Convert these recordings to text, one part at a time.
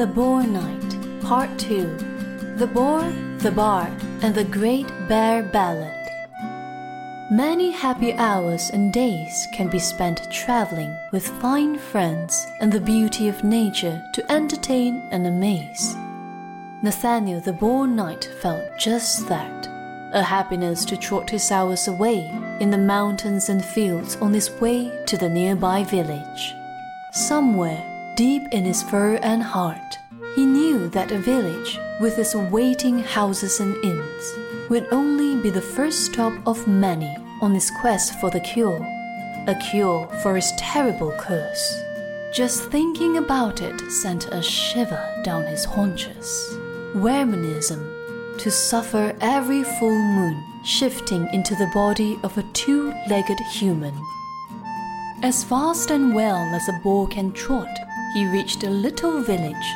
The Boar Knight, Part 2 The Boar, the Bard, and the Great Bear Ballad. Many happy hours and days can be spent traveling with fine friends and the beauty of nature to entertain and amaze. Nathaniel the Boar Knight felt just that a happiness to trot his hours away in the mountains and fields on his way to the nearby village. Somewhere deep in his fur and heart, he knew that a village with its waiting houses and inns would only be the first stop of many on his quest for the cure, a cure for his terrible curse. Just thinking about it sent a shiver down his haunches. Weremanism, to suffer every full moon shifting into the body of a two legged human. As fast and well as a boar can trot, he reached a little village,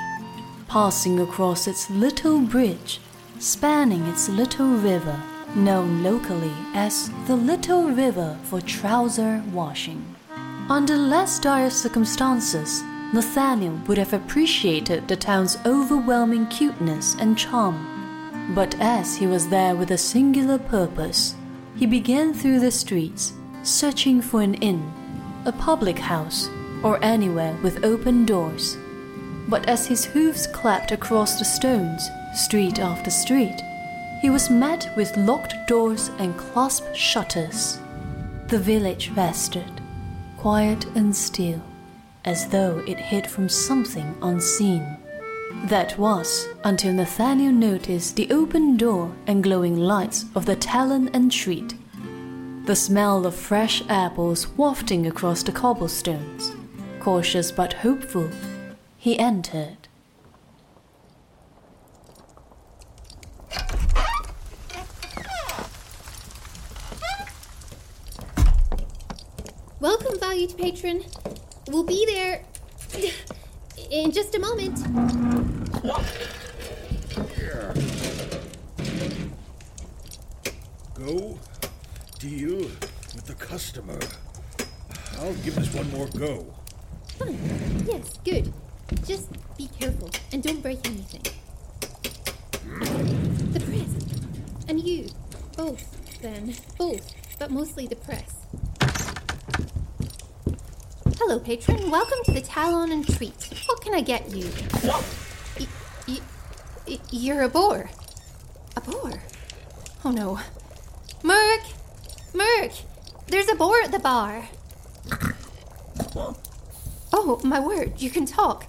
passing across its little bridge, spanning its little river, known locally as the Little River for trouser washing. Under less dire circumstances, Nathaniel would have appreciated the town's overwhelming cuteness and charm. But as he was there with a singular purpose, he began through the streets, searching for an inn, a public house, or anywhere with open doors. But as his hoofs clapped across the stones, street after street, he was met with locked doors and clasped shutters. The village rested, quiet and still, as though it hid from something unseen. That was until Nathaniel noticed the open door and glowing lights of the Talon and Treat. The smell of fresh apples wafting across the cobblestones. Cautious but hopeful, he entered. Welcome, valued patron. We'll be there in just a moment. Go, deal with the customer. I'll give this one more go. Fine. Yes, good. Just be careful and don't break anything. The press. And you. Both, then. Both. But mostly the press. Hello, patron. Welcome to the Talon and Treat. What can I get you? Y- y- y- you're a boar. A boar? Oh no. Merc! Merc! There's a boar at the bar. Oh, my word, you can talk.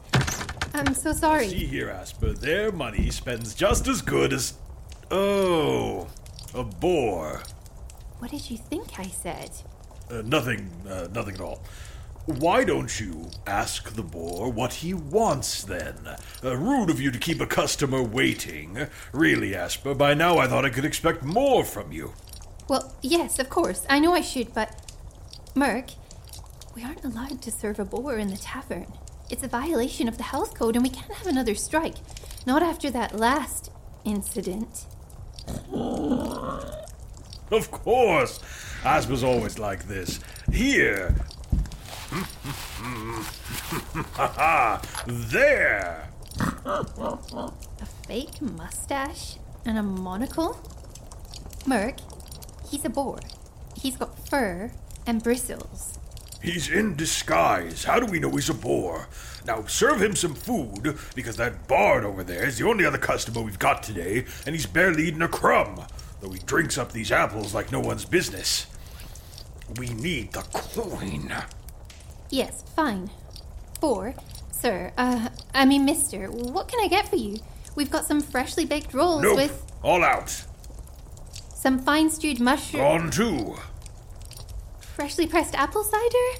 I'm so sorry. See here, Asper, their money spends just as good as. Oh, a boar. What did you think I said? Uh, nothing, uh, nothing at all. Why don't you ask the boar what he wants then? Uh, rude of you to keep a customer waiting. Really, Asper, by now I thought I could expect more from you. Well, yes, of course. I know I should, but. Merc, we aren't allowed to serve a boar in the tavern. It's a violation of the health code, and we can't have another strike. Not after that last incident. Of course! Asper's always like this. Here! there! A fake mustache and a monocle? Merc, he's a boar. He's got fur and bristles. He's in disguise. How do we know he's a boar? Now, serve him some food, because that bard over there is the only other customer we've got today, and he's barely eaten a crumb, though he drinks up these apples like no one's business. We need the coin. Yes, fine. Boar, sir, uh, I mean, mister, what can I get for you? We've got some freshly baked rolls Nope. with All out. some fine stewed mushrooms. Gone too. Freshly pressed apple cider?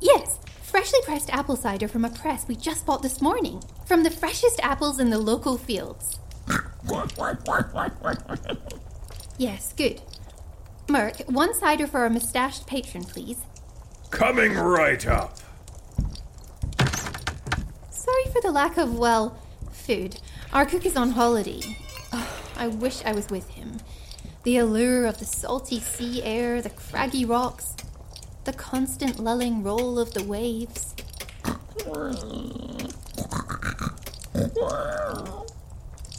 Yes, freshly pressed apple cider from a press we just bought this morning. From the freshest apples in the local fields. yes, good. Merc, one cider for our mustached patron, please. Coming right up. Sorry for the lack of, well, food. Our cook is on holiday. Oh, I wish I was with him. The allure of the salty sea air, the craggy rocks, the constant lulling roll of the waves.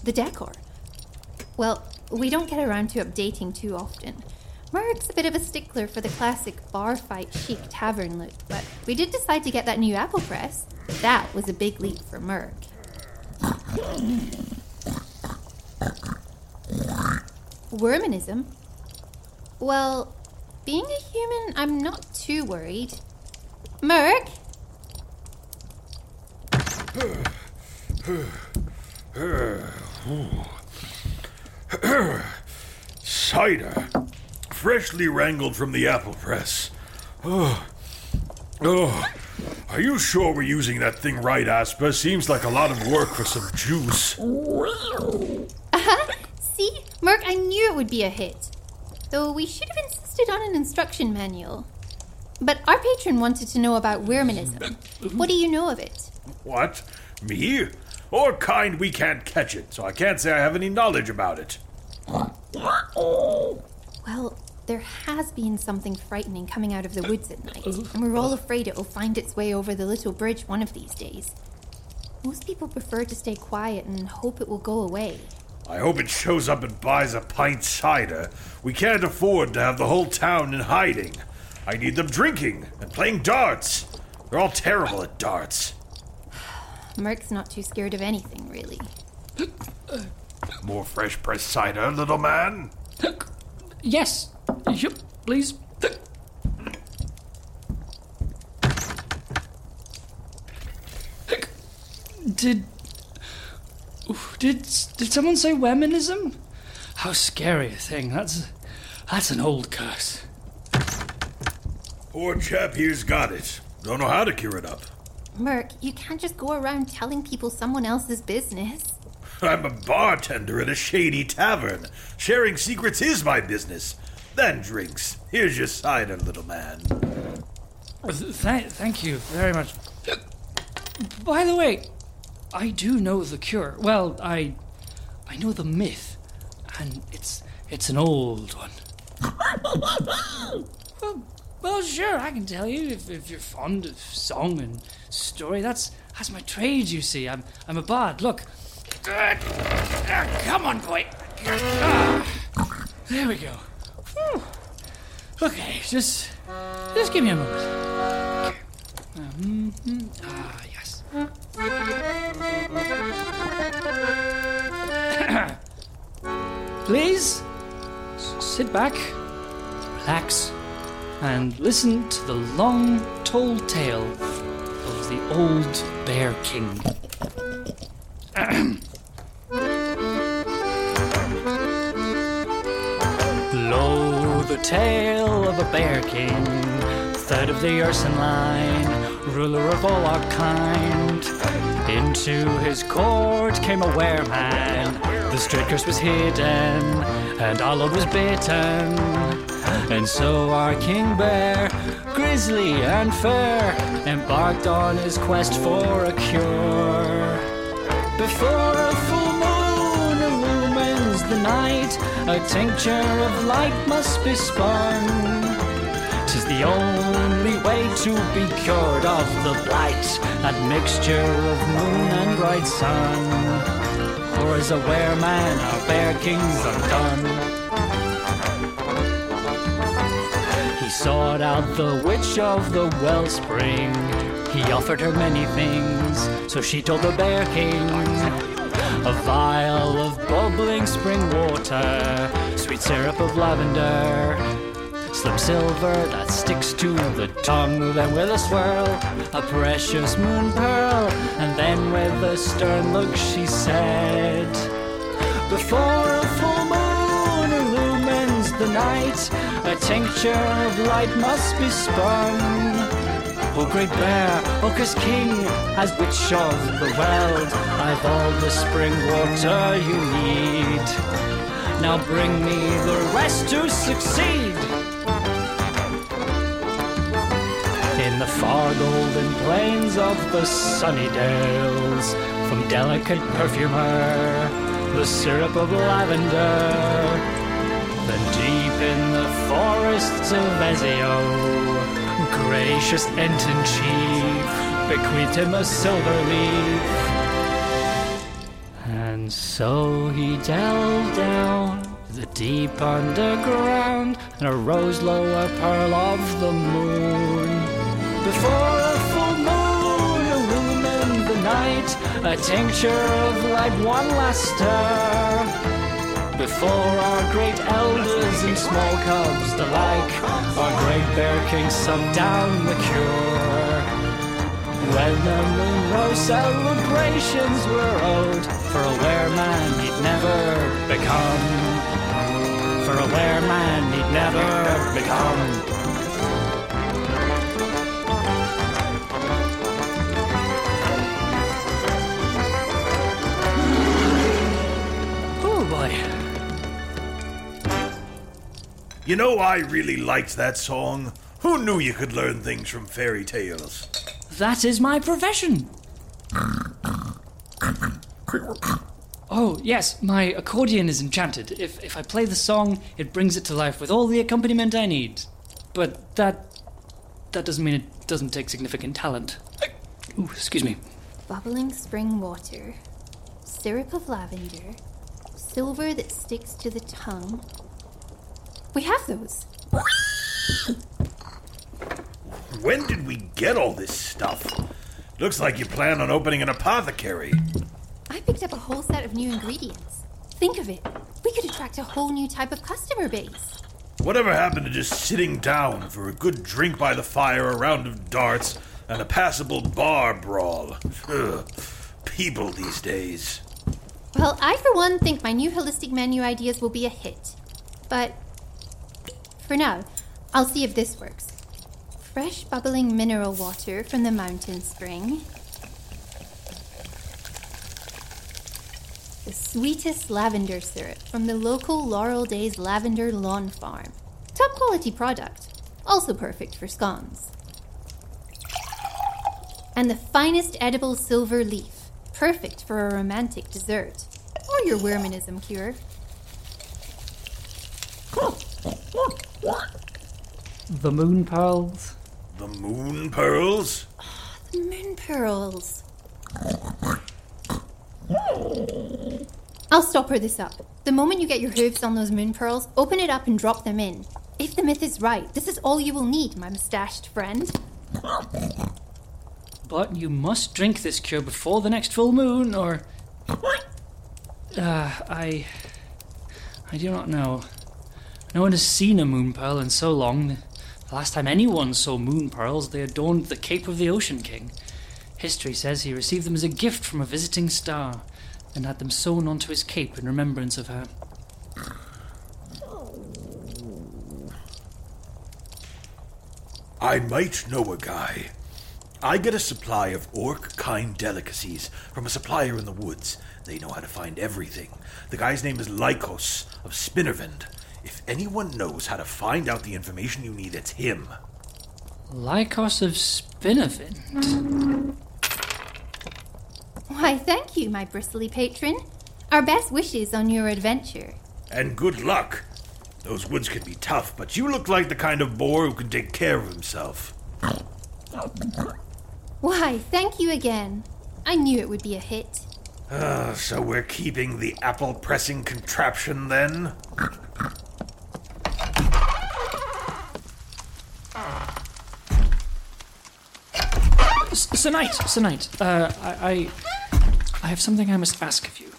The decor. Well, we don't get around to updating too often. Merrick's a bit of a stickler for the classic bar fight chic tavern look, but we did decide to get that new apple press. That was a big leap for Merrick. Weremanism? Well, being a human, I'm not too worried. Merc? Cider. Freshly wrangled from the apple press. Oh. Oh. Are you sure we're using that thing right, Asper? Seems like a lot of work for some juice. I knew it would be a hit. Though we should have insisted on an instruction manual. But our patron wanted to know about Weremanism. What do you know of it? What? Me? Or kind we can't catch it, so I can't say I have any knowledge about it. Well, there has been something frightening coming out of the woods at night, and we're all afraid it will find its way over the little bridge one of these days. Most people prefer to stay quiet and hope it will go away. I hope it shows up and buys a pint cider. We can't afford to have the whole town in hiding. I need them drinking and playing darts. They're all terrible at darts. Merc's not too scared of anything, really. More fresh pressed cider, little man? Yes. Yep, please. Did. Did did someone say Weremanism? How scary a thing. That's that's an old curse. Poor chap here's got it. Don't know how to cure it up. Merc, you can't just go around telling people someone else's business. I'm a bartender at a shady tavern. Sharing secrets is my business. Then drinks. Here's your cider, little man. Th- thank you very much. By the way, I do know the cure. Well, I I know the myth, and it's it's an old one. well, well, sure, I can tell you if, if you're fond of song and story. That's that's my trade, you see. I'm I'm a bard. Look. come on, boy. Ah, there we go. Whew. Okay, just just give me a moment. Okay. Mhm. Ah, yes. Please sit back, relax, and listen to the long told tale of the old Bear King. Lo, the tale of a Bear King, third of the Urson line, ruler of all our kind. Into his court came a wereman. The straight curse was hidden, and our lord was bitten. And so our king bear, grisly and fair, embarked on his quest for a cure. Before a full moon illumines the night, a tincture of light must be spun. Tis the only way to be cured of the blight, that mixture of moon and bright sun. For as a wereman, our bear king's undone. He sought out the witch of the wellspring. He offered her many things, so she told the bear king. A vial of bubbling spring water, sweet syrup of lavender, slim silver that sticks to the tongue. Then with a swirl, a precious moon pearl, and then with a stern look she said, Before a full moon illumines the night, a tincture of light must be spun. O great bear, oh, Orcus king, as witch of the world, I've all the spring water you need. Now bring me the rest to succeed. In the far golden plains of the sunny dales, from delicate perfumer, the syrup of lavender. Then deep in the forests of Ezio, gracious Enton chief bequeathed him a silver leaf. And so he delved down the deep underground and arose lower pearl of the moon. Before a full moon illumined the night, a tincture of light one last. Before our great elders and small cubs alike, our great bear king sucked down the cure. When the moon rose, celebrations were owed for a wereman he'd never become. For a wereman he'd never become. You know, I really liked that song. Who knew you could learn things from fairy tales? That is my profession. Oh, yes, my accordion is enchanted. If, if I play the song, it brings it to life with all the accompaniment I need. But that. that doesn't mean it doesn't take significant talent. Ooh, excuse me. Bubbling spring water, syrup of lavender, silver that sticks to the tongue. We have those. When did we get all this stuff? Looks like you plan on opening an apothecary. I picked up a whole set of new ingredients. Think of it. We could attract a whole new type of customer base. Whatever happened to just sitting down for a good drink by the fire, a round of darts, and a passable bar brawl? Ugh. People these days. Well, I for one think my new holistic menu ideas will be a hit. But for now, I'll see if this works. Fresh bubbling mineral water from the mountain spring. The sweetest lavender syrup from the local Laurel Days Lavender Lawn Farm. Top quality product, also perfect for scones. And the finest edible silver leaf, perfect for a romantic dessert or your weremanism cure. The moon pearls. The moon pearls? The moon pearls. I'll stop her this up. The moment you get your hooves on those moon pearls, open it up and drop them in. If the myth is right, this is all you will need, my mustached friend. But you must drink this cure before the next full moon, or. What Uh, I. I do not know. No one has seen a moon pearl in so long. The last time anyone saw moon pearls, they adorned the cape of the Ocean King. History says he received them as a gift from a visiting star and had them sewn onto his cape in remembrance of her. I might know a guy. I get a supply of orc kind delicacies from a supplier in the woods. They know how to find everything. The guy's name is Lycos of Spinnervend. If anyone knows how to find out the information you need, it's him. Lycos of Spinnervin. Why, thank you, my bristly patron. Our best wishes on your adventure. And good luck. Those woods can be tough, but you look like the kind of boar who can take care of himself. Why, thank you again. I knew it would be a hit. Ah, so we're keeping the apple pressing contraption then? S- Sir Knight, Sir Knight, uh, I, I, I have something I must ask of you.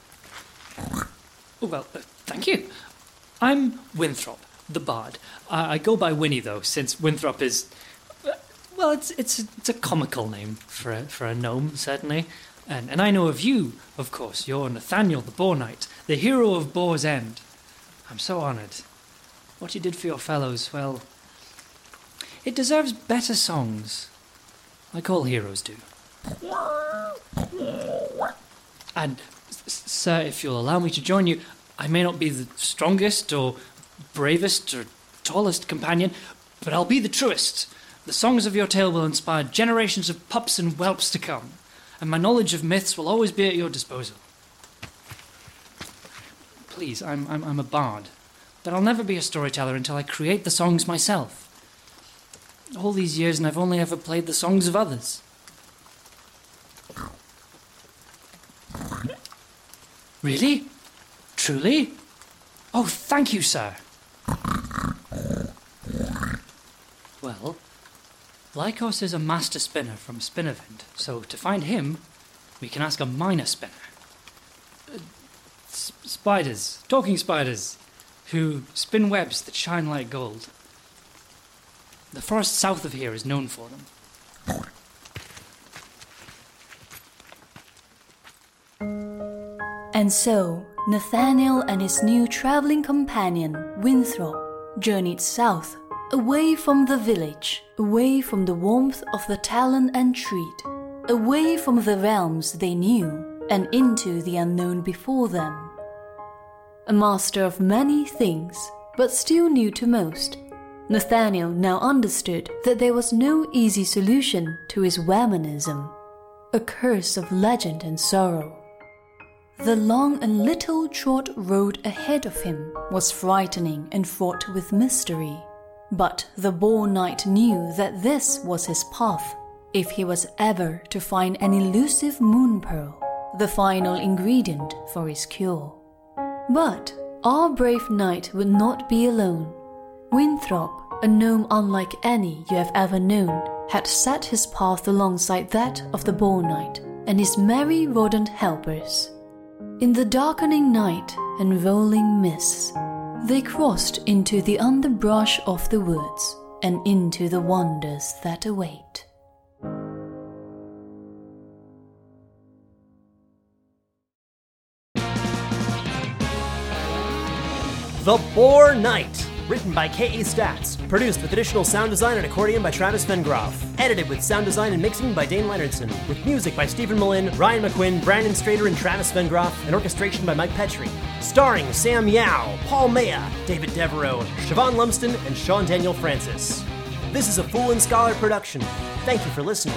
Oh, well, uh, thank you. I'm Winthrop, the bard. I, I go by Winnie, though, since Winthrop is. uh, Well, it's it's it's a comical name for a, for a gnome, certainly. And and I know of you, of course. You're Nathaniel the Boar Knight, the hero of Boar's End. I'm so honoured. What you did for your fellows, well, it deserves better songs, like all heroes do. And, sir, if you'll allow me to join you, I may not be the strongest or bravest or tallest companion, but I'll be the truest. The songs of your tale will inspire generations of pups and whelps to come, and my knowledge of myths will always be at your disposal. Please, I'm, I'm, I'm a bard, but I'll never be a storyteller until I create the songs myself. All these years, and I've only ever played the songs of others. Really? Truly? Oh, thank you, sir. Well, Lycos is a master spinner from Spinnavent, so to find him, we can ask a minor spinner. Uh, spiders, talking spiders, who spin webs that shine like gold. The forest south of here is known for them. And so, Nathaniel and his new traveling companion, Winthrop, journeyed south, away from the village, away from the warmth of the talon and treat, away from the realms they knew, and into the unknown before them. A master of many things, but still new to most, Nathaniel now understood that there was no easy solution to his Weremanism, a curse of legend and sorrow. The long and little short road ahead of him was frightening and fraught with mystery. But the Boar Knight knew that this was his path if he was ever to find an elusive moon pearl, the final ingredient for his cure. But our brave knight would not be alone. Winthrop, a gnome unlike any you have ever known, had set his path alongside that of the Boar Knight and his merry rodent helpers. In the darkening night and rolling mists, they crossed into the underbrush of the woods and into the wonders that await. The Boar Knight, written by K.A. Statz, produced with additional sound design and accordion by Travis Vengroff, edited with sound design and mixing by Dane Leonardson, with music by Stephen Malin, Ryan McQuinn, Brandon Strader, and Travis Vengroff, and orchestration by Mike Petrie. Starring Sam Yao, Paul Maya, David Devereaux, Siobhan Lumsden, and Sean Daniel Francis. This is a Fool and Scholar production. Thank you for listening.